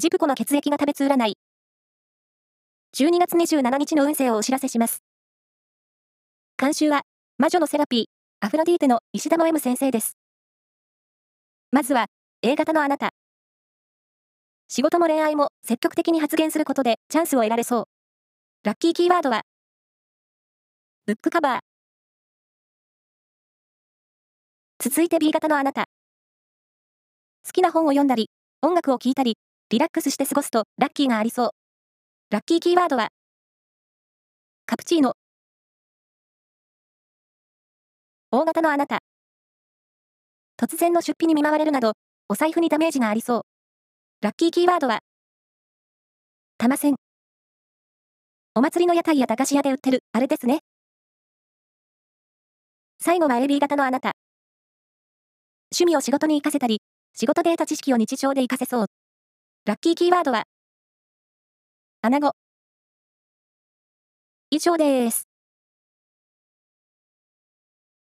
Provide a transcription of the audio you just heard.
ジプコの血液が食べつ占い。12月27日の運勢をお知らせします。監修は、魔女のセラピー、アフロディーテの石田の M 先生です。まずは、A 型のあなた。仕事も恋愛も積極的に発言することでチャンスを得られそう。ラッキーキーワードは、ブックカバー。続いて B 型のあなた。好きな本を読んだり、音楽を聴いたり、リラックスして過ごすとラッキーがありそう。ラッキーキーワードは、カプチーノ。大型のあなた。突然の出費に見舞われるなど、お財布にダメージがありそう。ラッキーキーワードは、玉線。お祭りの屋台や駄菓子屋で売ってる、あれですね。最後は AB 型のあなた。趣味を仕事に活かせたり、仕事で得た知識を日常で活かせそう。ラッキーキーワードは、アナゴ。以上です。